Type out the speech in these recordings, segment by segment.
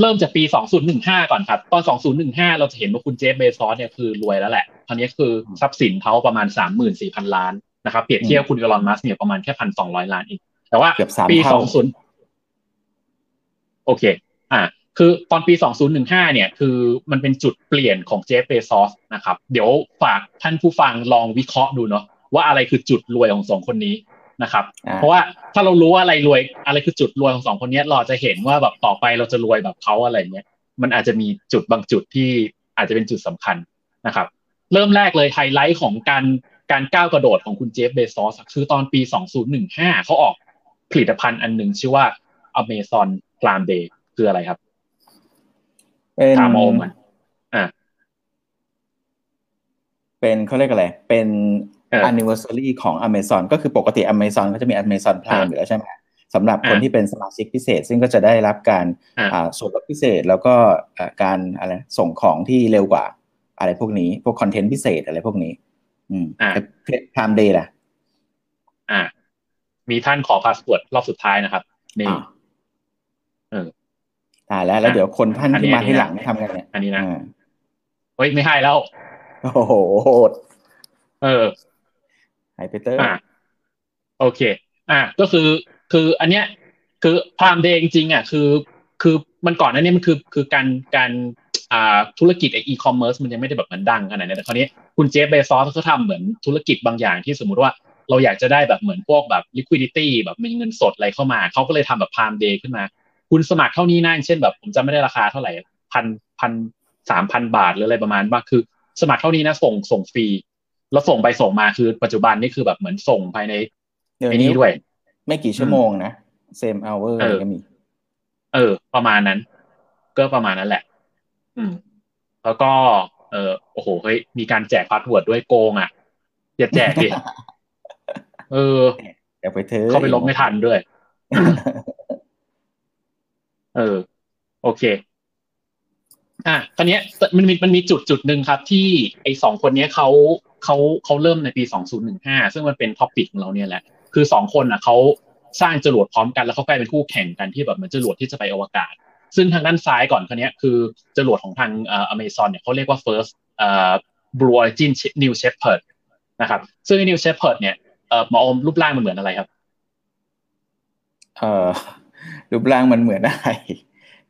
เริ่มจากปี 2015 ก่อนครับ ตอน 2015 เราจะเห็นว่าคุณเจฟเบซอสเนี่ยคือรวยแล้วแหละคราวนี้คือทรัพย์สินเขาประมาณ 34,000 ล้านนะครับ เปรียบเทียบคุณอีลอนมัสเนี่ยประมาณแค่1,200ล้านเองแต่ว่าปี 20 โอเค อ่าคือตอนปี 2015 เนี่ย คือมันเป็นจุดเปลี่ยนของเจฟเบซอสนะครับ เดี๋ยวฝากท่านผู้ฟังลองวิเคราะห์ดูเนาะว่าอะไรคือจุดรวยของสองคนนี้ นะครับ เพราะว่าถ้าเรารู้ว่าอะไรรวย อะไรคือจุดรวยของสองคนนี้เราจะเห็นว่าแบบต่อไปเราจะรวยแบบเขาอะไรเงี้ย มันอาจจะมีจุดบางจุดที่อาจจะเป็นจุดสำคัญนะครับ เริ่มแรกเลยไฮไลท์ของการการก้าวกระโดดของคุณ Jeff Bezos คือตอนปี 2015 เขาออกผลิตภัณฑ์อันหนึ่งชื่อว่า Amazon Prime Day คืออะไรครับถามโอมมันอ่าเป็นเขาเรียกอะไร เป็น anniversary ของ Amazon ก็คือปกติ Amazon ก็จะมี Amazon Prime อยู่แล้วใช่ไหมสำหรับคนที่เป็นสมาชิกพิเศษ ซึ่งก็จะได้รับการส่วนลดพิเศษแล้วก็การอะไรส่งของที่เร็วกว่า อะไรพวกนี้ พวก content พิเศษอะไรพวกนี้ อืม Prime Day ล่ะ อ่า มีท่านขอ password รอบสุดท้ายนะครับ นี่เออตายแล้ว แล้วเดี๋ยวคนท่านที่มาที่หลังทำไงเนี่ย อันนี้นะเฮ้ยไม่ให้แล้ว โอ้โหเออ ไฮเปเตอร์อ่าโอเค อ่าก็คือคืออันเนี้ยคือ Prime Day จริงอะคือ คือมันก่อนนั้นเนี่ยมันคือคือการการอ่าธุรกิจไออีคอมเมิร์ซมันยังไม่ได้แบบมันดังขนาดนี้แต่คราวนี้คุณ Jeff Bezos เขาทำเหมือนธุรกิจบางอย่างที่สมมุติว่าเราอยากจะได้แบบเหมือนพวกแบบ liquidity แบบมีเงินสดอะไรเข้ามา เขาก็เลยทำแบบ Prime Day ขึ้นมา คุณสมัครเท่านี้นั่นเช่นแบบผมจำไม่ได้ราคาเท่าไหร่พันพันสามพันบาทหรืออะไรประมาณว่าคือ สมัครเท่านี้นะส่งส่งฟรี แล้วส่งไปส่งมาคือปัจจุบันนี่คือแบบเหมือนส่งภายในในนี้ด้วย ไม่กี่ชั่วโมงนะ same hour ก็มี เออ ประมาณนั้น ก็ประมาณนั้นแหละ อืม แล้วก็ เออโอ้โหเฮ้ยมีการแจก password ด้วยโกงอะอย่าแจกดิเอออย่าไปเธอเข้าไปลบไม่ทันด้วย เออ โอเค อะตอนนี้มันมีมันมีจุดจุดหนึ่งครับ ที่ไอ้สองคนนี้เขาเขาเขาเริ่มในปี 2015 ซึ่งมันเป็นท็อปิกของเราเนี่ยแหละ คือสองคนอะเขาสร้างจรวดพร้อมกันแล้วเขากลายเป็นคู่แข่งกันที่แบบเหมือนจรวดที่จะไปอวกาศ ซึ่งทางด้านซ้ายก่อนคนนี้คือจรวดของทางเอ่ออเมซอนเนี่ยเขาเรียกว่า first เอ่อ blue origin new shepherd นะครับซึ่ง new shepherd เนี่ยเอ่อหมออมรูปร่างมันเหมือนอะไรครับ เอ่อรูปร่างมันเหมือนอะไร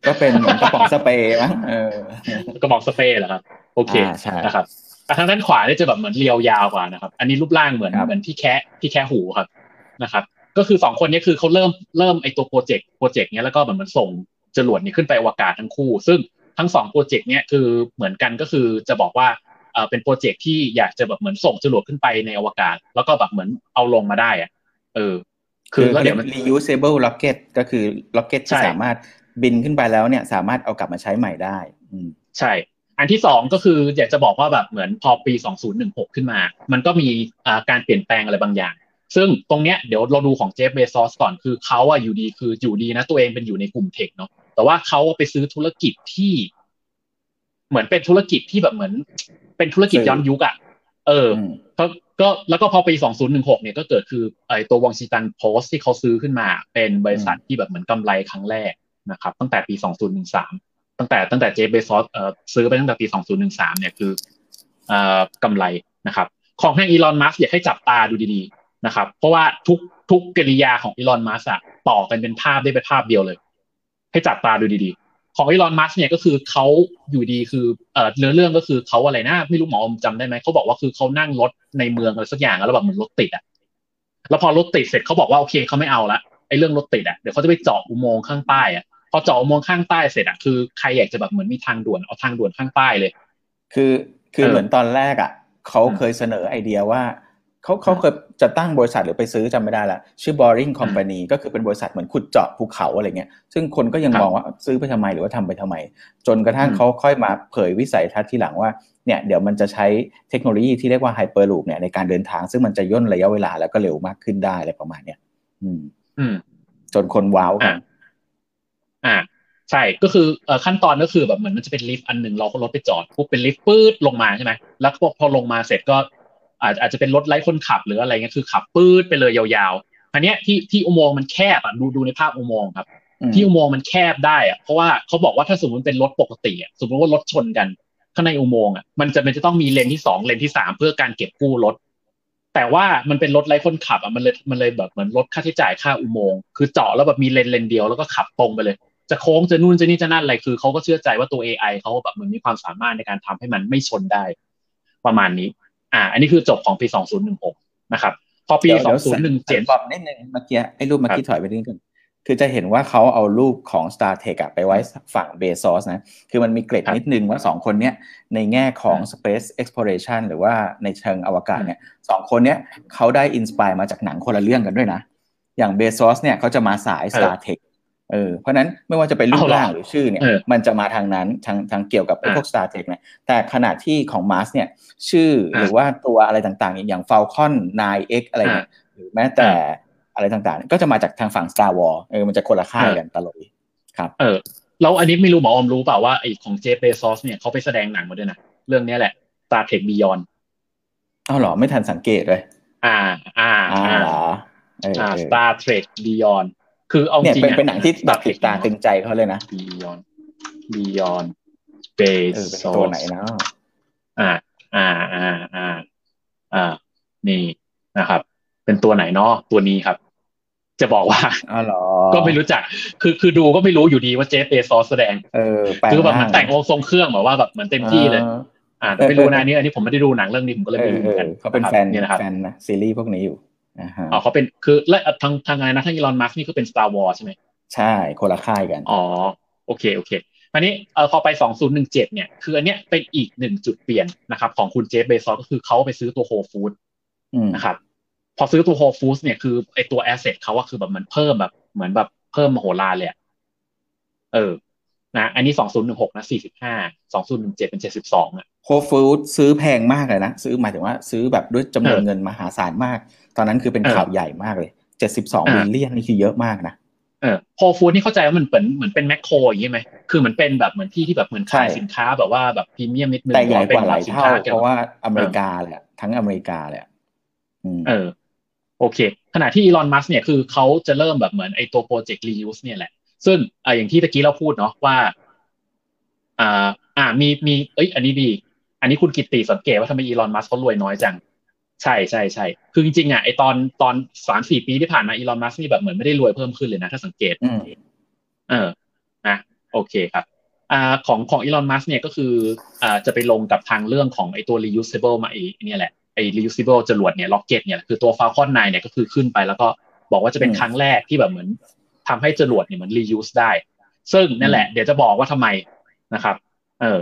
ก็เป็นเหมือนกระป๋องสเปรย์มั้งเออกระป๋องสเปรย์เหรอครับ โอเคนะครับทางด้านขวาเนี่ยจะแบบเหมือนเรียวยาวกว่านะครับ อันนี้รูปร่างเหมือนเหมือนที่แคะที่แคะหูครับนะครับ ก็คือสองคนนี้คือเขาเริ่มเริ่มไอตัวโปรเจกต์โปรเจกต์เนี้ยแล้วก็เหมือนมันส่งจรวดนี้ขึ้นไปอวกาศทั้งคู่ ซึ่งทั้งสองโปรเจกต์เนี้ยคือเหมือนกันก็คือจะบอกว่าเออเป็นโปรเจกต์ที่อยากจะแบบเหมือนส่งจรวดขึ้นไปในอวกาศ แล้วก็แบบเหมือนเอาลงมาได้อะเออ คือแล้วเดี๋ยวมัน reusable rocket ก็คือ rocket ที่สามารถ บินขึ้นไปแล้วเนี่ยสามารถเอากลับมาใช้ใหม่ได้อืใช่ อันที่สองก็คืออยากจะบอกว่าแบบเหมือนพอปี 2016 ขึ้นมา มันก็มีการเปลี่ยนแปลงอะไรบางอย่าง ซึ่งตรงเนี้ยเดี๋ยวเราดูของเจฟเบซอสก่อนคือเขาอะอยู่ดีคืออยู่ดีนะตัวเองเป็นอยู่ในกลุ่มเทคเนาะแต่ว่าเขาไปซื้อธุรกิจที่ เหมือนเป็นธุรกิจที่แบบเหมือน เป็นธุรกิจย้อนยุคอะเออก็ก็แล้วก็พอปี 2016 เนี่ยก็เกิดคือไอตัววองชิตันโพสที่เขาซื้อขึ้นมา เป็นบริษัทที่แบบเหมือนกำไรครั้งแรก นะครับตั้งแต่ปี 2013 ตั้งแต่ตั้งแต่เจฟเบซอสซื้อไปตั้งแต่ปี 2013 เนี่ยคือกำไรนะครับ ของทางอีลอนมัสอยากให้จับตาดูดีๆนะครับ เพราะว่าทุกทุกกิริยาของอีลอนมัสอะต่อกันเป็นภาพได้เป็นภาพเดียวเลย ให้จับตาดูดีๆ ของอีลอนมัสเนี่ยก็คือเขาอยู่ดีคือเอ่อเนื้อเรื่องก็คือเขาอะไรนะไม่รู้หมอจำได้ไหมเขาบอกว่าคือเขานั่งรถในเมืองอะไรสักอย่างแล้วแบบเหมือนรถติดอะแล้วพอรถติดเสร็จเขาบอกว่าโอเคเขาไม่เอาละไอ้เรื่องรถติดอะเดี๋ยวเขาจะไปเจาะอุโมงค์ข้างใต้อะ พอเจาะอุโมงค์ข้างใต้เสร็จอะคือใครอยากจะแบบเหมือนมีทางด่วนเอาทางด่วนข้างใต้เลย คือคือเหมือนตอนแรกอะเขาเคยเสนอไอเดียว่าเขาเขาเคยจะตั้งบริษัทหรือไปซื้อจำไม่ได้ละชื่อ boring company ก็คือเป็นบริษัทเหมือนขุดเจาะภูเขาอะไรเงี้ยซึ่งคนก็ยังมองว่าซื้อไปทำไมหรือว่าทำไปทำไม จนกระทั่งเขาค่อยมาเผยวิสัยทัศน์ที่หลังว่าเนี่ยเดี๋ยวมันจะใช้เทคโนโลยีที่เรียกว่าไฮเปอร์ลูปเนี่ยในการเดินทาง ซึ่งมันจะย่นระยะเวลาแล้วก็เร็วมากขึ้นได้อะไรประมาณเนี้ยอืมอืมจนคนว้าวกัน อ่าใช่ก็คือขั้นตอนก็คือแบบเหมือนมันจะเป็นลิฟต์อันหนึ่งเรารถไปจอดปุ๊บเป็นลิฟต์ปื๊ดลงมาใช่ไหมแล้วพอพอลงมาเสร็จก็อาจอาจจะเป็นรถไร้คนขับหรืออะไรเงี้ยคือขับปื๊ดไปเลยยาวๆอันเนี้ยที่ที่อุโมงค์มันแคบอะดูดูในภาพอุโมงค์ครับ ที่อุโมงค์มันแคบได้อะเพราะว่าเขาบอกว่าถ้าสมมติเป็นรถปกติอะสมมติว่ารถชนกันข้างในอุโมงค์อะมันจะเป็นจะต้องมีเลนที่สองเลนที่สามเพื่อการเก็บกู้รถแต่ว่ามันเป็นรถไร้คนขับอะมันเลยมันเลยแบบเหมือนลดค่าใช้จ่ายค่าอุโมงค์คือเจาะแล้วแบบมีเลนเลนเดียวแล้วก็ขับตรงไปเลย จะโค้งจะนู่นจะนี่จะนั่นอะไรคือเขาก็เชื่อใจว่าตัว AI เขาแบบเหมือนมีความสามารถในการทำให้มันไม่ชนได้ ประมาณนี้ อ่า อันนี้คือจบของปี 2016 นะครับ พอปี 2017บอกนิดนึงเมื่อกี้ไอ้รูปเมื่อกี้ถอยไปนิดนึงคือจะเห็นว่าเขาเอารูปของ Star t e คไปไว้ฝั่งเบซอสนะ คือมันมีเกร็ดนิดนึงว่าสองคนเนี้ยในแง่ของ Space Exploration หรือว่าในเชิงอวกาศเนี่ยสองคนเนี้ยเขาได้ inspire มาจากหนังคนละเรื่องกันด้วยนะ อย่างเบซอสเนี่ยเขาจะมาสาย Star Trek เออเพราะนั้นไม่ว่าจะเป็นรูปร่างหรือชื่อเนี่ยมันจะมาทางนั้นทางทางเกี่ยวกับไอ้พวก Star t e คเนี่ยแต่ขณะที่ของมัสก์เนี่ยชื่อหรือว่าตัวอะไรต่างๆ อย่าง Falcon 9X อะไรเนี่ยหรือแม้แต่อะไรต่างๆ ก็จะมาจากทางฝั่ง Star War เออมันจะคนละค่ายกันตลอดครับเออแล้วอันนี้ไม่รู้หมออมรู้เปล่าว่าไอ้ของเจฟเบซอสเนี่ยเขาไปแสดงหนังมาด้วยนะเรื่องนี้แหละ Star Trek Beyond อ้าวเหรอไม่ทันสังเกตเลย อ่า อ่าอ่าเหรออ่า Star Trek Beyond คือเอาจริงเป็นเป็นหนังที่แบบติดตาตึงใจเขาเลยนะ Beyond Beyond Space ตัวไหนนะอ่าอ่าอ่าอ่าอ่านี่นะครับ เป็นตัวไหนเนาะตัวนี้ครับ จะบอกว่าอ๋อเหรอ ก็ไม่รู้จัก คือคือดูก็ไม่รู้อยู่ดีว่าเจฟเบซอสแสดง เออคือแบบมันแต่งองทรงเครื่องแบบว่าแบบเหมือนเต็มที่เลยอ่าแต่ไม่รู้นะนี่อันนี้ผมไม่ได้ดูหนังเรื่องนี้ผมก็เลยไม่รู้เหมือนกันเขาเป็นแฟนเนี่ยนะครับแฟนนะซีรีส์พวกนี้อยู่ อ๋อเขาเป็นคือและทางทางไงนะทางอีลอนมัสก์นี่คือเป็น Star Wars ใช่ไหมใช่คนละค่ายกัน อ๋อ โอเค โอเคอันนี้เออพอไป 2017 เนี่ย คืออันเนี้ยเป็นอีกหนึ่งจุดเปลี่ยนนะครับ ของคุณเจฟเบซอสก็คือเขาไปซื้อตัว Whole Foods นะครับ พอซื้อตัว Whole Foods เนี่ยคือไอตัว asset เขาว่าคือแบบมันเพิ่มแบบเหมือนแบบเพิ่มมโหฬารเลยเออนะอันนี้สองศูนย์หนึ่งหกนะสี่สิบห้าสองศูนย์หนึ่งเจ็ดเป็นเจ็ดสิบสองอะ Whole Foods ซื้อแพงมากเลยนะ ซื้อหมายถึงว่าซื้อแบบด้วยจำนวนเงินมหาศาลมาก ตอนนั้นคือเป็นข่าวใหญ่มากเลยเจ็ดสิบสอง billion นี่คือเยอะมากนะเออ Whole Foods นี่เข้าใจว่ามันเหมือนเหมือนเป็นแมคโครอย่างนี้ไหมคือเหมือนเป็นแบบเหมือนที่ที่แบบเหมือนขายสินค้าแบบว่าแบบพรีเมียมนิดนึงแต่ใหญ่กว่าหลายเท่าเพราะว่าอเมริกาแหละทั้งอเมริกาเลยเออ โอเค ขณะที่อีลอนมัสเนี่ยคือเขาจะเริ่มแบบเหมือนไอตัวโปรเจกต์ reuse เนี่ยแหละ ซึ่งอ่าอย่างที่ตะกี้เราพูดเนาะว่า อ่า อ่ามีมี เอ้ย อันนี้ดี อันนี้คุณกิตติสังเกตว่าทำไมอีลอนมัสเขารวยน้อยจัง ใช่ใช่ใช่คือจริงๆอะไอตอนตอนสามสี่ปีที่ผ่านมาอีลอนมัสนี่แบบเหมือนไม่ได้รวยเพิ่มขึ้นเลยนะ ถ้าสังเกตเออนะโอเคครับอ่าของของอีลอนมัสเนี่ยก็คืออ่าจะไปลงกับทางเรื่องของไอตัว reusable มาไอเนี่ยแหละไอ้ reusable จรวดเนี่ย rocket เนี่ยคือตัว Falcon 9เนี่ยก็คือขึ้นไปแล้วก็บอกว่าจะเป็นครั้งแรกที่แบบเหมือนทำให้จรวดเนี่ยมัน reuse ได้ ซึ่งนั่นแหละ เดี๋ยวจะบอกว่าทำไมนะครับ เออ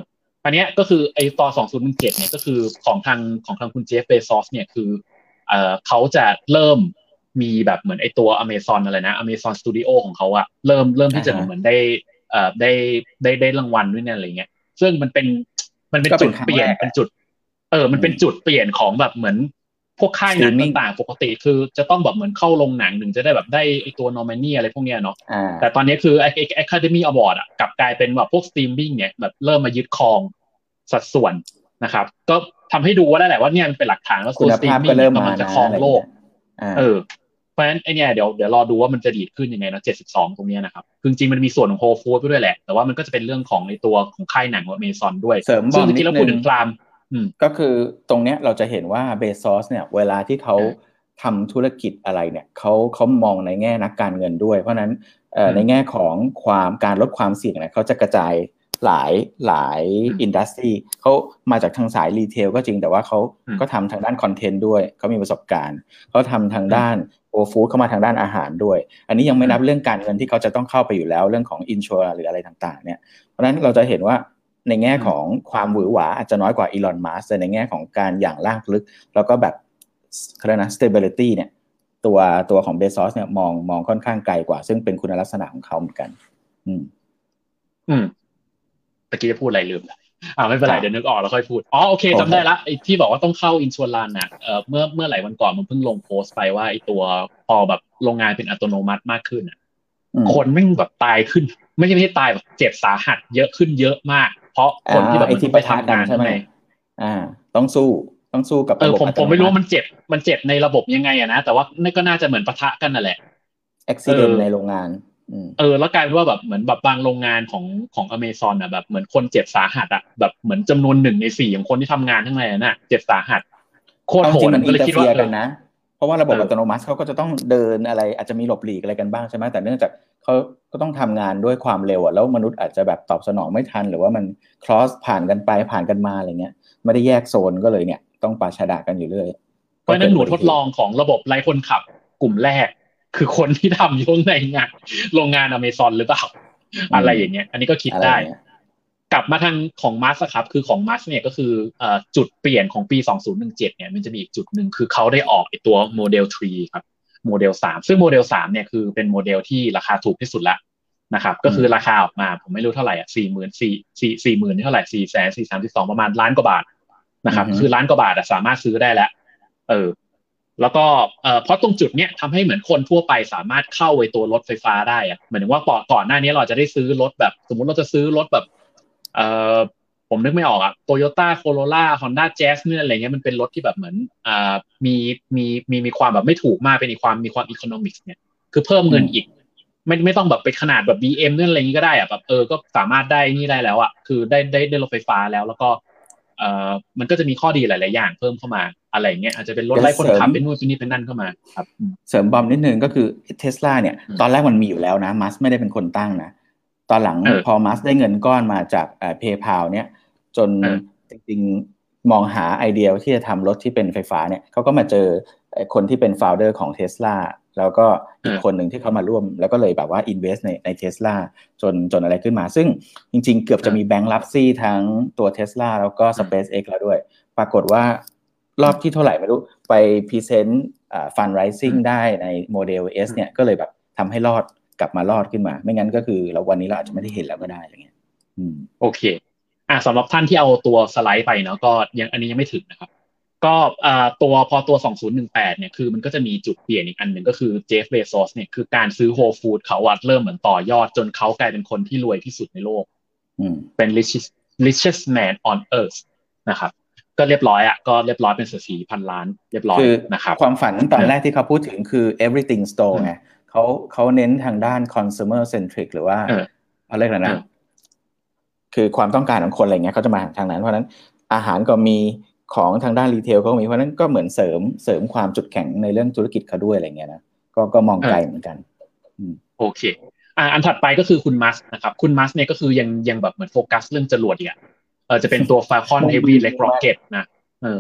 อันนี้ก็คือไอ้ต่อ2017เนี่ยก็คือของทางของทางคุณเจฟเบซอสเนี่ยคือเอ่อเขาจะเริ่มมีแบบเหมือนไอ้ตัว Amazon อะไรนะ Amazon Studio ของเขาอะเริ่มเริ่มที่จะเหมือนได้เอ่อได้ได้ได้รางวัลด้วยเนี่ยอะไรเงี้ยซึ่งมันเป็นมันเป็นจุดเปลี่ยนเป็นจุด เออ มันเป็นจุดเปลี่ยนของแบบเหมือนพวกค่ายหนังต่างๆปกติคือจะต้องแบบเหมือนเข้าลงหนังหนึ่งจะได้แบบได้ไอตัวนอร์มานี่อะไรพวกเนี้ยเนาะแต่ตอนนี้คือไอ Academy Award อะกลับกลายเป็นแบบพวกสตรีมมิ่งเนี่ยแบบเริ่มมายึดครอง สัดส่วนนะครับ ก็ทำให้ดูว่าได้แหละว่าเนี่ยมันเป็นหลักฐานว่าคุณสตรีมมิ่งมันจะครองโลกเออเพราะฉะนั้นไอเนี่ยเดี๋ยวเดี๋ยวรอดูว่ามันจะดีดขึ้นยังไงนะเจ็ดสิบสองตรงนี้นะครับคือจริงมันมีส่วนของ Whole Foods ด้วยแหละ แต่ว่ามันก็จะเป็นเรื่องของในตัวของค่ายหนังของอเมซอนด้วยเสริมบอลที่เราพูดถึง Prime ก็คือตรงเนี้ยเราจะเห็นว่าเบซอสเนี่ย เวลาที่เขาทำธุรกิจอะไรเนี่ยเขาเขามองในแง่นักการเงินด้วย เพราะนั้นในแง่ของความการลดความเสี่ยงเนี่ยเขาจะกระจาย หลายหลาย industry เขามาจากทางสาย retail ก็จริงแต่ว่าเขาก็ทำทางด้านคอนเทนต์ด้วยเขามีประสบการณ์เขาทำทางด้าน Whole Foods เข้ามาทางด้านอาหารด้วย อันนี้ยังไม่นับเรื่องการเงินที่เขาจะต้องเข้าไปอยู่แล้วเรื่องของ insure หรืออะไรต่างๆ เนี่ยเพราะฉะนั้นเราจะเห็นว่าในแง่ของความหวือหวาอาจจะน้อยกว่าอีลอนมัสแต่ในแง่ของการหยั่งรากลึก แล้วก็แบบเขาเรียกนะ stability เนี่ย ตัวตัวของเบซอสเนี่ยมองมองค่อนข้างไกลกว่า ซึ่งเป็นคุณลักษณะของเขาเหมือนกัน อืม อืม ตะกี้จะพูดอะไรลืมอ่าไม่เป็นไรเดี๋ยวนึกออกแล้วค่อยพูด อ๋อโอเคจำได้ละไอ้ที่บอกว่าต้องเข้าอินชวนลานน่ะเอ่อเมื่อเมื่อหลายวันก่อนมันเพิ่งลงโพสต์ไปว่าไอ้ตัวพอแบบโรงงานเป็นอัตโนมัติมากขึ้นอะคนไม่แบบตายขึ้น ไม่ใช่ไม่ใช่ตายแบบเจ็บสาหัสเยอะขึ้นเยอะมาก เพราะคนที่แบบที่ไปทำงานใช่ไหมอ่า ต้องสู้ต้องสู้กับเออผมผมไม่รู้ว่ามันเจ็บมันเจ็บในระบบยังไงอะนะแต่ว่านี่ก็น่าจะเหมือนปะทะกันนั่นแหละอุบิเหตุในโรงงาน เออแล้วกลายเป็นว่าแบบเหมือนแบบบางโรงงานของของอเมซอนอะแบบเหมือนคนเจ็บสาหัสอะแบบเหมือนจำนวนหนึ่งในสี่ของคนที่ทำงานทั้งในนั้นอะเจ็บสาหัสโคตรโหดก็เลยคิดว่ากันนะ เพราะว่าระบบอัตโนมัติเขาก็จะต้องเดินอะไรอาจจะมีหลบหลีกอะไรกันบ้างใช่ไหมแต่เนื่องจากเขาก็ต้องทำงานด้วยความเร็วอะแล้วมนุษย์อาจจะแบบตอบสนองไม่ทัน หรือว่ามันcross ผ่านกันไปผ่านกันมาอะไรเงี้ยไม่ได้แยกโซนก็เลยเนี่ย ต้องปาชาดากันอยู่เรื่อยเพราะนั้นหนูทดลองของระบบไร้คนขับกลุ่มแรก คือคนที่ทำยุ่งในงานโรงงานอเมซอนหรือเปล่า อะไรอย่างเงี้ย อันนี้ก็คิดได้ กลับมาทางของมัสก์ครับ คือของมัสก์เนี่ยก็คือจุดเปลี่ยนของปี 2017 เนี่ยมันจะมีอีกจุดหนึ่งคือเขาได้ออกไอตัวโมเดล3ครับโมเดล3ซึ่งโมเดล3เนี่ยคือเป็นโมเดลที่ราคาถูกที่สุดละนะครับ ก็คือราคาออกมาผมไม่รู้เท่าไหร่อะสี่หมื่นสี่สี่สี่หมื่นเท่าไหร่สี่แสนสี่สามสิบสองประมาณล้านกว่าบาทนะครับ คือล้านกว่าบาทสามารถซื้อได้แล้ว เออ แล้วก็เอ่อเพราะตรงจุดเนี้ยทำให้เหมือนคนทั่วไปสามารถเข้าไว้ตัวรถไฟฟ้าได้อะเหมือนว่าก่อนหน้านี้เราจะได้ซื้อรถแบบ สมมุติเราจะซื้อรถแบบเอ่อผมนึกไม่ออกอะโตโยต้าโคโรล่าฮอนด้าแจ๊สเนี่ยอะไรเงี้ยมันเป็นรถที่แบบเหมือนอ่ามีมีมีมีความแบบไม่ถูกมากเป็นความมีความอีโคโนมิกส์เนี่ยคือเพิ่มเงินอีก ไม่ไม่ต้องแบบไปขนาดแบบ BM นั่นอะไรนี้ก็ได้อะแบบเออก็สามารถได้นี่ได้แล้วอะคือได้ได้ได้รถไฟฟ้าแล้ว แล้วก็เอ่อมันก็จะมีข้อดีหลาย ๆ อย่างเพิ่มเข้ามา อะไรเงี้ยอาจจะเป็นรถไร้คนขับเป็นนู่นเป็นนี่เป็นนั่นเข้ามาครับเสริมบอมนิดนึงก็คือเทสลาเนี่ย ตอนแรกมันมีอยู่แล้วนะมัสไม่ได้เป็นคนตั้งนะตอนหลังพอมัสได้เงินก้อนมาจากเพย์พาเนี่ย จนจริงๆมองหาไอเดียที่จะทำรถที่เป็นไฟฟ้าเนี่ยเขาก็มาเจอคนที่เป็น founder ของเทสลาแล้วก็อีกคนหนึ่งที่เขามาร่วม แล้วก็เลยแบบว่า invest ในในเทสลาจนจนอะไรขึ้นมา ซึ่งจริงๆ เกือบจะมี bankruptcy ทั้งตัวเทสลาแล้วก็ SpaceX แล้วด้วย ปรากฏว่า รอบที่เท่าไหร่ไม่รู้ ไป present fundraising ได้ในโมเดล S เนี่ยก็เลยแบบทำให้รอดกลับมารอดขึ้นมา ไม่งั้นก็คือเราวันนี้เราอาจจะไม่ได้เห็นแล้วก็ได้อะไรเงี้ยโอเค อ่าสำหรับท่านที่เอาตัวสไลด์ไปเนาะก็ยังอันนี้ยังไม่ถึงนะครับ ก็ตัวพอตัว 2018 เนี่ยคือมันก็จะมีจุดเปลี่ยนอีกอันหนึ่งก็คือเจฟเบซอสเนี่ยคือการซื้อโฮฟูดเขาวัดเริ่มเหมือนต่อยอดจนเขากลายเป็นคนที่รวยที่สุดในโลกเป็น richest richest man on earth นะครับ ก็เรียบร้อยอะก็เรียบร้อยเป็นเศรษฐีพันล้านเรียบร้อยนะครับความฝันตอนแรกที่เขาพูดถึงคือ everything store ไงเขาเขาเน้นทางด้าน consumer centric หรือว่าอะไรกันนะคือความต้องการของคนอะไรเงี้ยเขาจะมาทางนั้นเพราะนั้นอาหารก็มีของทางด้าน retail เขามีเพราะนั้นก็เหมือนเสริมเสริมความจุดแข็งในเรื่องธุรกิจเขาด้วยอะไรเงี้ยนะก็ก็มองไกลเหมือนกันโอเคอ่าอันถัดไปก็คือคุณมัสนะครับ คุณมัสเนี่ยก็คือยังยังแบบเหมือนโฟกัสเรื่องจรวดอะ เออจะเป็นตัว Falcon Heavy Leg Rocket นะเออ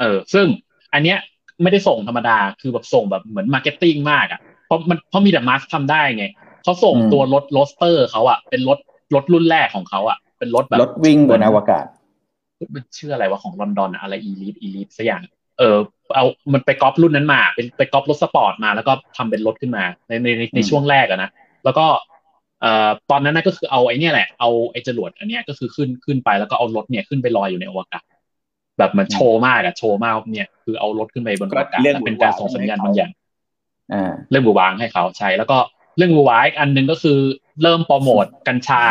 เออ ซึ่งอันเนี้ยไม่ได้ส่งธรรมดาคือแบบส่งแบบเหมือน marketing มากอะเพราะมันเพราะมีแต่มัสทำได้ไงเขาส่งตัวรถ Roadster เขาอะเป็นรถรถรุ่นแรกของเขาอะเป็นรถแบบรถวิ่งบนอวกาศมันชื่ออะไรวะของลอนดอนอะไร Elise Elise สักอย่าง เออเอามันไปก๊อปรุ่นนั้นมา เป็นไปก๊อปรถสปอร์ตมาแล้วก็ทำเป็นรถขึ้นมาในในในช่วงแรกอะนะแล้วก็เอ่อ ตอนนั้นนะก็คือเอาไอ้นี่แหละ เอาไอ้จรวดอันนี้ก็คือขึ้นขึ้นไปแล้วก็เอารถเนี่ยขึ้นไปลอยอยู่ในอวกาศแบบมันโชว์มากอะโชว์มากเนี่ยคือเอารถขึ้นไปบนอวกาศเป็นการส่งสัญญาณบางอย่างเรื่องบูวางให้เขาใช่แล้วก็เรื่องบูวางอีกอันหนึ่งก็คือเริ่มโปรโมทกัญชา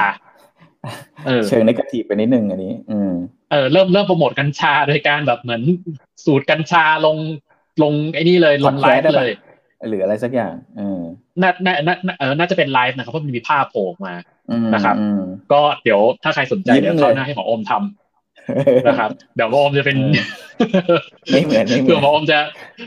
เชิงในกระถีบไปนิดนึงอันนี้ อืมเออเริ่มเริ่มโปรโมทกัญชาโดยการแบบเหมือนสูตรกัญชาลงลงไอ้นี่เลยลงไลฟ์เลยหรืออะไรสักอย่างเออ น่าน่าน่าเออน่าจะเป็นไลฟ์นะครับเพราะมันมีภาพโผล่มานะครับ ก็เดี๋ยวถ้าใครสนใจเดี๋ยวเขาหน้าให้หมออมทำนะครับเดี๋ยวหมออมจะเป็นไม่เหมือนไม่เหมือนเพื่อหมออมจะ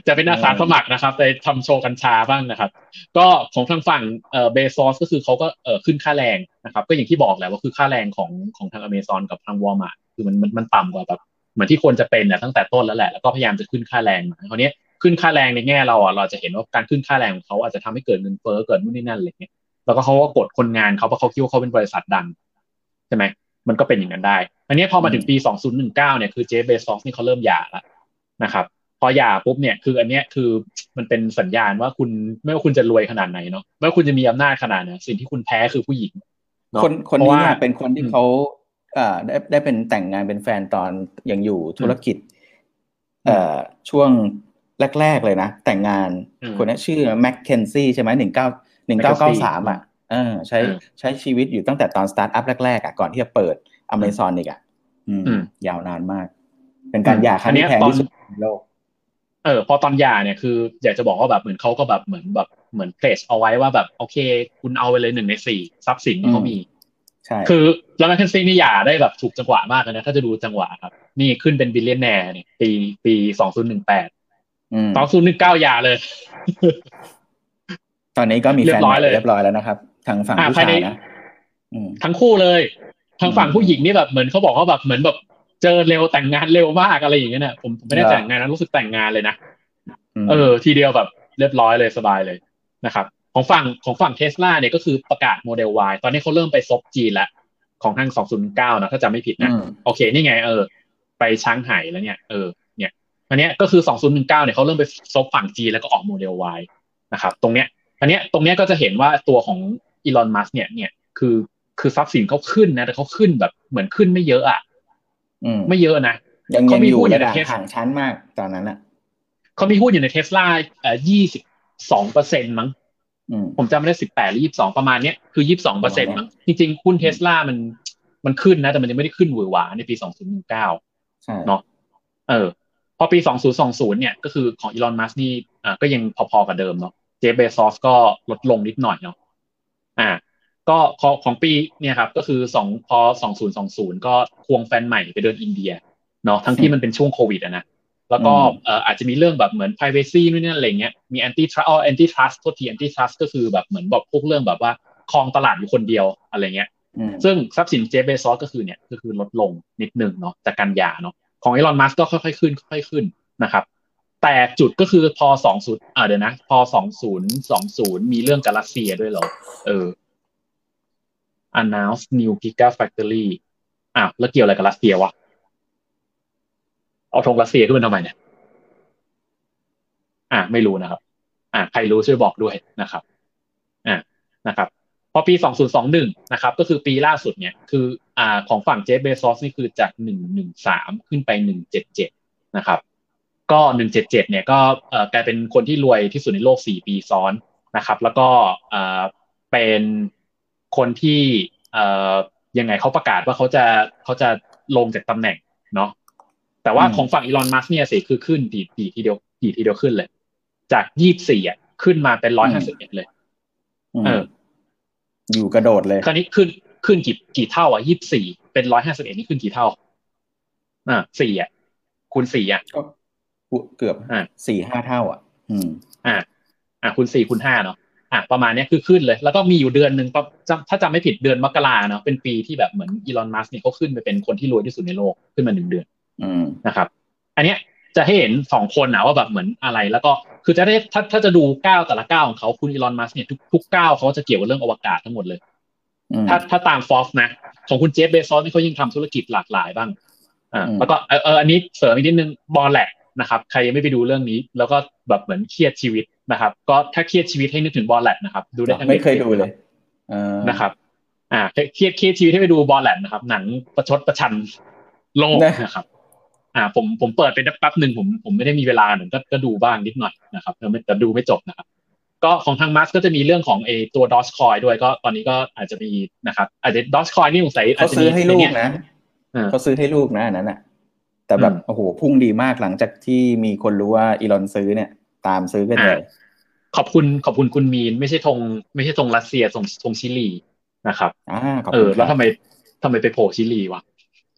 จะเป็นอาสาสมัครนะครับไปทำโชว์กัญชาบ้างนะครับ ก็ของทางฝั่งเอ่อเบซอสก็คือเขาก็เอ่อขึ้นค่าแรงนะครับ ก็อย่างที่บอกแหละว่าคือค่าแรงของของทางอเมซอนกับทางวอลมาร์คือมันมันมันต่ำกว่าแบบเหมือนที่ควรจะเป็นเนี่ยตั้งแต่ต้นแล้วแหละแล้วก็พยายามจะขึ้นค่าแรงมาคราวนี้ ขึ้นค่าแรงในแง่เราอะเราจะเห็นว่าการขึ้นค่าแรงของเขาอาจจะทำให้เกิดเงินเฟ้อเกิดนู่นนี่นั่นอะไรเงี้ยแล้วก็เขาก็กดคนงานเขาเพราะเขาคิดว่าเขาเป็นบริษัทดังใช่ไหมมันก็เป็นอย่างนั้นได้ อันนี้พอมาถึงปี 2019 เนี่ยคือเจฟเบซอสนี่เขาเริ่มหย่าแล้วนะครับ พอหย่าปุ๊บเนี่ยคืออันนี้คือมันเป็นสัญญาณว่าคุณไม่ว่าคุณจะรวยขนาดไหนเนาะไม่ว่าคุณจะมีอำนาจขนาดไหนสิ่งที่คุณแพ้คือผู้หญิงคนคนนี้เนี่ยเป็นคนที่เขาอ่าได้ได้เป็นแต่งงานเป็นแฟนตอนยังอยู่ธุรกิจเอ่อช่วง แรก ๆ เลยนะ แต่งงานคนนี้ชื่อแม็กเคนซี่ใช่ไหมหนึ่งเก้าหนึ่งเก้าเก้าสามอะเออใช้ใช้ชีวิตอยู่ตั้งแต่ตอนสตาร์ทอัพแรกๆอะก่อนที่จะเปิดอเมซอนอีกอะยาวนานมาก เป็นการหย่าครั้งที่แพงที่สุดในโลกเออพอตอนหย่าเนี่ยคืออยากจะบอกว่าแบบเหมือนเขาก็แบบเหมือนแบบเหมือน pledge เอาไว้ว่าแบบโอเค คุณเอาไปเลยหนึ่งในสี่ทรัพย์สินที่เขามีใช่คือแล้วแมคเคนซี่นี่หย่าได้แบบถูกจังหวะมากเลยนะถ้าจะดูจังหวะครับ นี่ขึ้นเป็น billionaire เนี่ยปีปีสองศูนย์หนึ่งแปด อืมสองศูนย์หนึ่งเก้าอย่าเลย ตอนนี้ก็มีเรีแฟยนบร้อยเลยเรียบร้อยแล้วนะครับ ทางฝั่งอ่าผู้ภายชาในยนะอืมทั้งคู่เลย ทางฝั่งอืมผู้หญิงนี่แบบเหมือนเขาบอกว่าแบบเหมือนแบบเจอเร็วแต่งงานเร็วมากอะไรอย่างเงี้ยนะผมผมไม่ได้เหรอแต่งงานนะรู้สึกแต่งงานเลยนะมเออ ทีเดียวแบบเรียบร้อยเลยสบายเลยนะครับ ของฝั่งของฝั่งเทสลาเนี่ยก็คือประกาศโมเดล Y ตอนนี้เขาเริ่มไปซบจีนแล้วของทาง 209 นะถ้าจำไม่ผิดนะอืมโอเค นี่ไงเออ ไปเซี่ยงไฮ้แล้วเนี่ย เออเนี่ย อันเนี้ยก็คือ 2019เนี่ยเขาเริ่มไปซบฝั่งจีนแล้วก็ออกโมเดล Y นะครับตรงเนี้ยอันเนี้ยตรงเนี้ยก็จะเห็นว่าตัวของอีลอนมัสเนี่ยเนี่ยคือคือทรัพย์สินเขาขึ้นนะ แต่เขาขึ้นแบบเหมือนขึ้นไม่เยอะอะอืมไม่เยอะนะยังเขายังมีอยู่หุ้นอยู่ระดับในเทสห่างชั้นมากตอนนั้นอะเขามีหุ้นอยู่ในเทสลาเอ่อ22เปอร์เซ็นต์มั้งอืมผมจำไม่ได้สิบแปดหรือยี่สิบสองประมาณเนี้ยคือยี่สิบสองเปอร์มาเซ็นต์เนี้ยมั้งจริงๆหุ้นเทสลามันมันขึ้นนะ แต่มันยังไม่ได้ขึ้นหวือหวาในปีสองศูนย์หนึ่งเก้าใช่เนาะเออพ อปีสองศูนย์สองศูนย์เนี่ยก็คือของอีลอนมัสนี่อ่าก็ยังพอๆกับเดิมเนาะเจฟเบซอสก็ลดลงนิดหน่อยเนาะอ่า ก็ของของปีเนี่ยครับก็คือสองพอสองศูนย์สองศูนย์ก็ควงแฟนใหม่ไปเดินอินเดียเนาะทั้งที่มันเป็นช่วงโควิดอะนะแล้วก็เอ่ออาจจะมีเรื่องแบบเหมือน privacy นู่นนี่อะไรเงี้ยมี anti trust อ๋อ anti trust โทษที anti trust ก็คือแบบเหมือนแบบพวกเรื่องแบบว่าครองตลาดอยู่คนเดียวอะไรเงี้ยอืมซึ่งทรัพย์สินเจฟเบซอสก็คือเนี่ยก็คือลดลงนิดนึงเนาะจากกันยาเนาะ ของไอีลอนมัสก็ค่อยๆขึ้นค่อยๆขึ้นนะครับแต่จุดก็คือพอสองศูนย์อ่าเดี๋ยวนะพอสองศูนย์สองศูนย์มีเรื่องกับรัสเซียด้วยเหรอเออ announce new gigafactory อ้าวแล้วเกี่ยวอะไรกับรัสเซียวะ เอาธงรัสเซียขึ้นมาทำไมเนี่ย อ่าไม่รู้นะครับ อ่าใครรู้ช่วยบอกด้วยนะครับ อ่านะครับ พอปี 2021 นะครับ ก็คือปีล่าสุดเนี่ย คือ อ่าของฝั่งเจฟเบซอสนี่คือจาก113ขึ้นไป177นะครับ ก็177เนี่ยก็เอ่อกลายเป็นคนที่รวยที่สุดในโลก4ปีซ้อนนะครับ แล้วก็อ่าเป็นคนที่เอ่อยังไงเขาประกาศว่าเขาจะเขาจะลงจากตำแหน่งเนาะแต่ว่าอืมของฝั่งอีลอนมัสเนี่ยสิคือขึ้นดีดีทีเดียวดีทีเดียวขึ้นเลย จากยี่สี่อะขึ้นมาเป็นร้อยห้าสิบเอ็ดเลยมเออ อยู่กระโดดเลย คราวนี้ขึ้น ขึ้นกี่กี่เท่าอะยี่สี่เป็นร้อยห้าสิบเอ็ดนี่ขึ้นกี่เท่า อ่าสี่อะคูณสี่อะก็เกือบอ่าสี่ห้าเท่า อะ อืม อ่า อ่าคูณสี่คูณห้าเนาะอะประมาณเนี้ยคือขึ้นเลย แล้วก็มีอยู่เดือนหนึ่งประจำถ้าจำไม่ผิดเดือนมกราเนาะเป็นปีที่แบบเหมือนอีลอนมัสเนี่ยเขาขึ้นไปเป็นคนที่รวยที่สุดในโลกขึ้นมาหนึ่งเดือนอืมนะครับ อันเนี้ยจะให้เห็นสองคนนะว่าแบบเหมือนอะไร แล้วก็คือจะได้ถ้าถ้าจะดูก้าวแต่ละก้าวของเขาคุณอีลอนมัสเนี่ยทุกทุกก้าวเขาจะเกี่ยวกับเรื่องอวกาศทั้งหมดเลยอืม ถ้าถ้าตามฟอสนะ ของคุณเจฟเบซอสนี่เขายังทำธุรกิจหลากหลายบ้างอ่าอืมแล้วก็เออเอออันนี้เสริมอีกนิดนึงบอลแลกนะครับ ใครยังไม่ไปดูเรื่องนี้ แล้วก็แบบเหมือนเครียดชีวิตนะครับ ก็ถ้าเครียดชีวิตให้นึกถึงบอลแลกนะครับ ดูได้ทั้งไม่เคย Netflix ดูเลยเออนะครับ อ่าเครียดเครียดชีวิตให้ไปดูบอลแลนด์นะครับ หนังประชดประชันโลกนะครับ อ่า ผมผมเปิดเป็นแป๊บหนึ่งผมผมไม่ได้มีเวลาผมก็ก็ดูบ้างนิดหน่อยนะครับแต่ไม่แต่ดูไม่จบนะครับ ก็ของทางมัสก็จะมีเรื่องของเอตัวดอชคอยด้วยก็ตอนนี้ก็อาจจะมีนะครับอาจจะดอชคอยนี่สงสัยอาเขาจจะซื้มีอให้ลูกใเยนะอ่าเขาซื้อให้ลูกนะอันนั้นอะ แต่แบบอืมโอ้โหพุ่งดีมากหลังจากที่มีคนรู้ว่าอีลอนซื้อเนี่ย ตามซื้อกันเลยขอบคุณขอบคุณคุณมีน ไม่ใช่ธงไม่ใช่ธงรัสเซียธงธงชิลีนะครับอ่าขอบเอคุอณแล้วคทำรับไมทำไมไปโผล่ชิลีวะ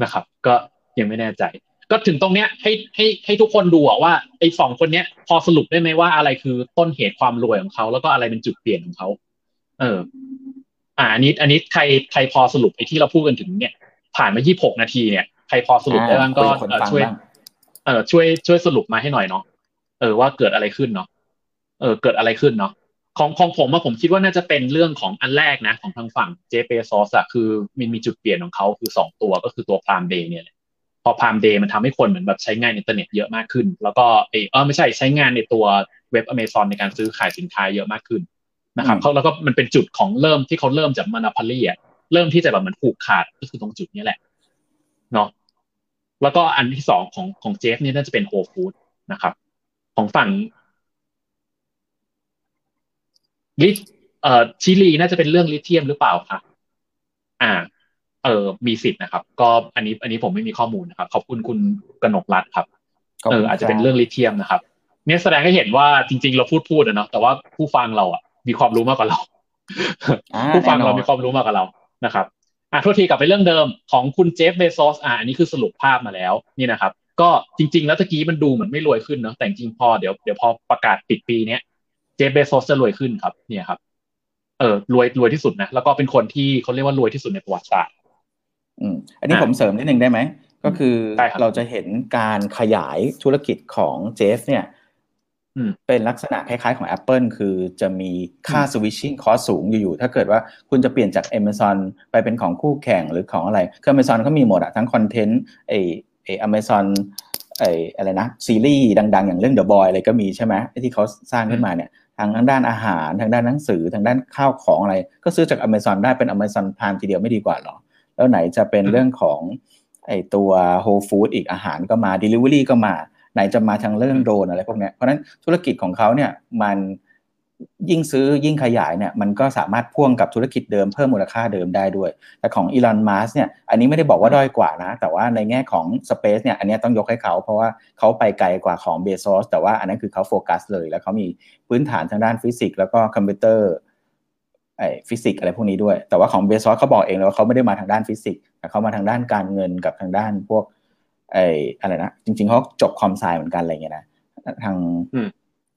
นะครับ ก็ยังไม่แน่ใจ ก็ถึงตรงเนี้ยให้ให้ให้ทุกคนดูอะว่าไอ้สองคนเนี้ย พอสรุปได้ไหมว่าอะไรคือต้นเหตุความรวยของเขาแล้วก็อะไรเป็นจุดเปลี่ยนของเขาเออ อ่าอันนี้ อันนี้ใครใครพอสรุปไอ้ที่เราพูดกันถึงเนี่ย ผ่านมา26นาทีเนี่ยใครพอสรุปได้บ้างก็อ่าคุยกับคนเออฟังช่วยบ้างเออช่วยช่วยสรุปมาให้หน่อยเนาะเออว่าเกิดอะไรขึ้นเนาะเออ เกิดอะไรขึ้นเนาะของของผมว่าผมคิดว่าน่าจะเป็นเรื่องของอันแรกนะ ของทางฝั่งเจฟเบซอสอะคือมันมีจุดเปลี่ยนของเขาคือสองตัวก็คือตัว Prime Day เนี่ยแหละ พอ Prime Day มันทำให้คนเหมือนแบบใช้งานอินเทอร์เน็ตเยอะมากขึ้น แล้วก็เออเออไม่ใช่ใช้งานในตัวเว็บอเมซอนในการซื้อขายสินค้าเยอะมากขึ้นนะครับอืมเขาแล้วก็มันเป็นจุดของเริ่มที่เขาเริ่มจาก monopoly อะเริ่มที่จะแบบเหมือนผูกขาดก็คือตรงจุดเนี้ยแหละเนาะแล้วก็อันที่สองของของเจฟเนี่ยน่าจะเป็นโฮฟูดนะครับ ของฝั่งลิเอ่อชิลีน่าจะเป็นเรื่องลิเทียมหรือเปล่าคะอ่า เออมีสิทธิ์นะครับ ก็อันนี้อันนี้ผมไม่มีข้อมูลนะครับ ขอบคุณคุณกนกรัตน์ครับขบเอคุอณอาจจะเป็นคบเรื่องลิเทียมนะครับ เนี่ยแสดงให้เห็นว่าจริง ๆ เราพูดพูดอะเนาะแต่ว่าผู้ฟังเราอะมีความรู้มากกว่าเรา ผู้ฟังเรามีความรู้มากกว่าเรานะครับอะทุกทีกลับไปเรื่องเดิมของคุณเจฟเบซอสอะอันนี้คือสรุปภาพมาแล้วนี่นะครับ ก็จริง ๆ แล้วตะกี้มันดูเหมือนไม่รวยขึ้นเนาะแต่จริงพอเดี๋ยวเดี๋ยวพอประกาศปิดปีเนี้ยเจฟเบซอสจะรวยขึ้นครับ เนี่ยครับเออรวยรวยที่สุดนะแล้วก็เป็นคนที่เขาเรียกว่ารวยที่สุดในประวัติศาสตร์ อืมอันนี้ผมเสริมนิดนึงได้ไหม ก็คือเราจะเห็นการขยายธุรกิจของเจฟเนี่ยเป็นลักษณะคล้ายๆของ Apple คือจะมีค่า switching cost สูงอยู่ๆถ้าเกิดว่าคุณจะเปลี่ยนจาก Amazon ไปเป็นของคู่แข่งหรือของอะไร คือ Amazon เขามีหมดอะทั้งคอนเทนต์ไอไอ Amazon ไออะไรนะ ซีรีส์ดัง ๆ อย่างเรื่อง The Boy อะไรก็มีใช่ไหมที่เขาสร้างขึ้นมาเนี่ยทางด้านอาหารทางด้านหนังสือทางด้านข้าวของอะไร ก็ซื้อจาก Amazon ได้เป็น Amazon Prime ทีเดียวไม่ดีกว่าหรอ แล้วไหนจะเป็นเรื่องของไอตัว Whole Food อีกอาหารก็มา Delivery ก็มา ไหนจะมาทางเรื่องโดรนอะไรพวกนี้เพราะนั้นธุรกิจของเขาเนี่ยมันยิ่งซื้อยิ่งขยายเนี่ยมันก็สามารถพ่วงกับธุรกิจเดิมเพิ่มมูลค่าเดิมได้ด้วย แต่ของอีลอนมัสก์เนี่ยอันนี้ไม่ได้บอกว่าด้อยกว่านะ แต่ว่าในแง่ของ Space เนี่ยอันนี้ต้องยกให้เขา เพราะว่าเขาไปไกลกว่าของเบซอสแต่ว่าอันนั้นคือเขาโฟกัสเลย แล้วเขามีพื้นฐานทางด้านฟิสิกส์แล้วก็คอมพิวเตอร์ ไอ้ฟิสิกส์อะไรพวกนี้ด้วย แต่ว่าของเบซอสเขาบอกเองแล้วว่าเขาไม่ได้มาทางด้านฟิสิกส์แต่เขามาทางด้านการเงินกับทางด้านพวกไอ้อะไรนะจริงๆเขาจบ com sci เหมือนกันอะไรเงี้ยนะทาง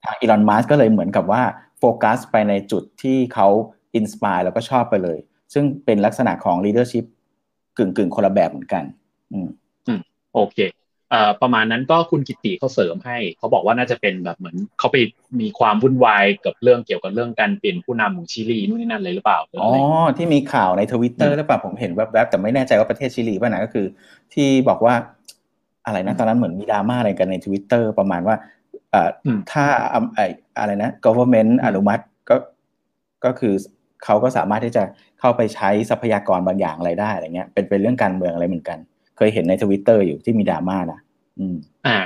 ทางอีลอนมัสก์ก็เลยเหมือนกับว่าโฟกัสไปในจุดที่เขา inspire แล้วก็ชอบไปเลย ซึ่งเป็นลักษณะของ leadership กึ่งกึ่งคนละแบบเหมือนกัน อืมอืมโอเคเอ่อ ประมาณนั้นก็คุณกิติเขาเสริมให้เขาบอกว่าน่าจะเป็นแบบเหมือนเขาไปมีความวุ่นวายกับเรื่องเกี่ยวกับเรื่องการเปลี่ยนผู้นำของชิลีนู่นนี่นั่นเลยหรือเปล่าอ๋อที่มีข่าวในทวิตเตอร์หรือเปล่าผมเห็นแวบๆแต่ไม่แน่ใจว่าประเทศชิลีป่ะนะก็คือ ที่บอกว่าอะไรนะตอนนั้นเหมือนมีดราม่าอะไรกันในทวิตเตอร์ประมาณว่าถ้าไออะไรนะ government อนุมัติก็ก็คือเขาก็สามารถที่จะเข้าไปใช้ทรัพยากรบางอย่างอะไรได้อะไรเงี้ยเป็นเป็นเรื่องการเมืองอะไรเหมือนกัน เคยเห็นในทวิตเตอร์อยู่ที่มีดราม่านะอืมอ่า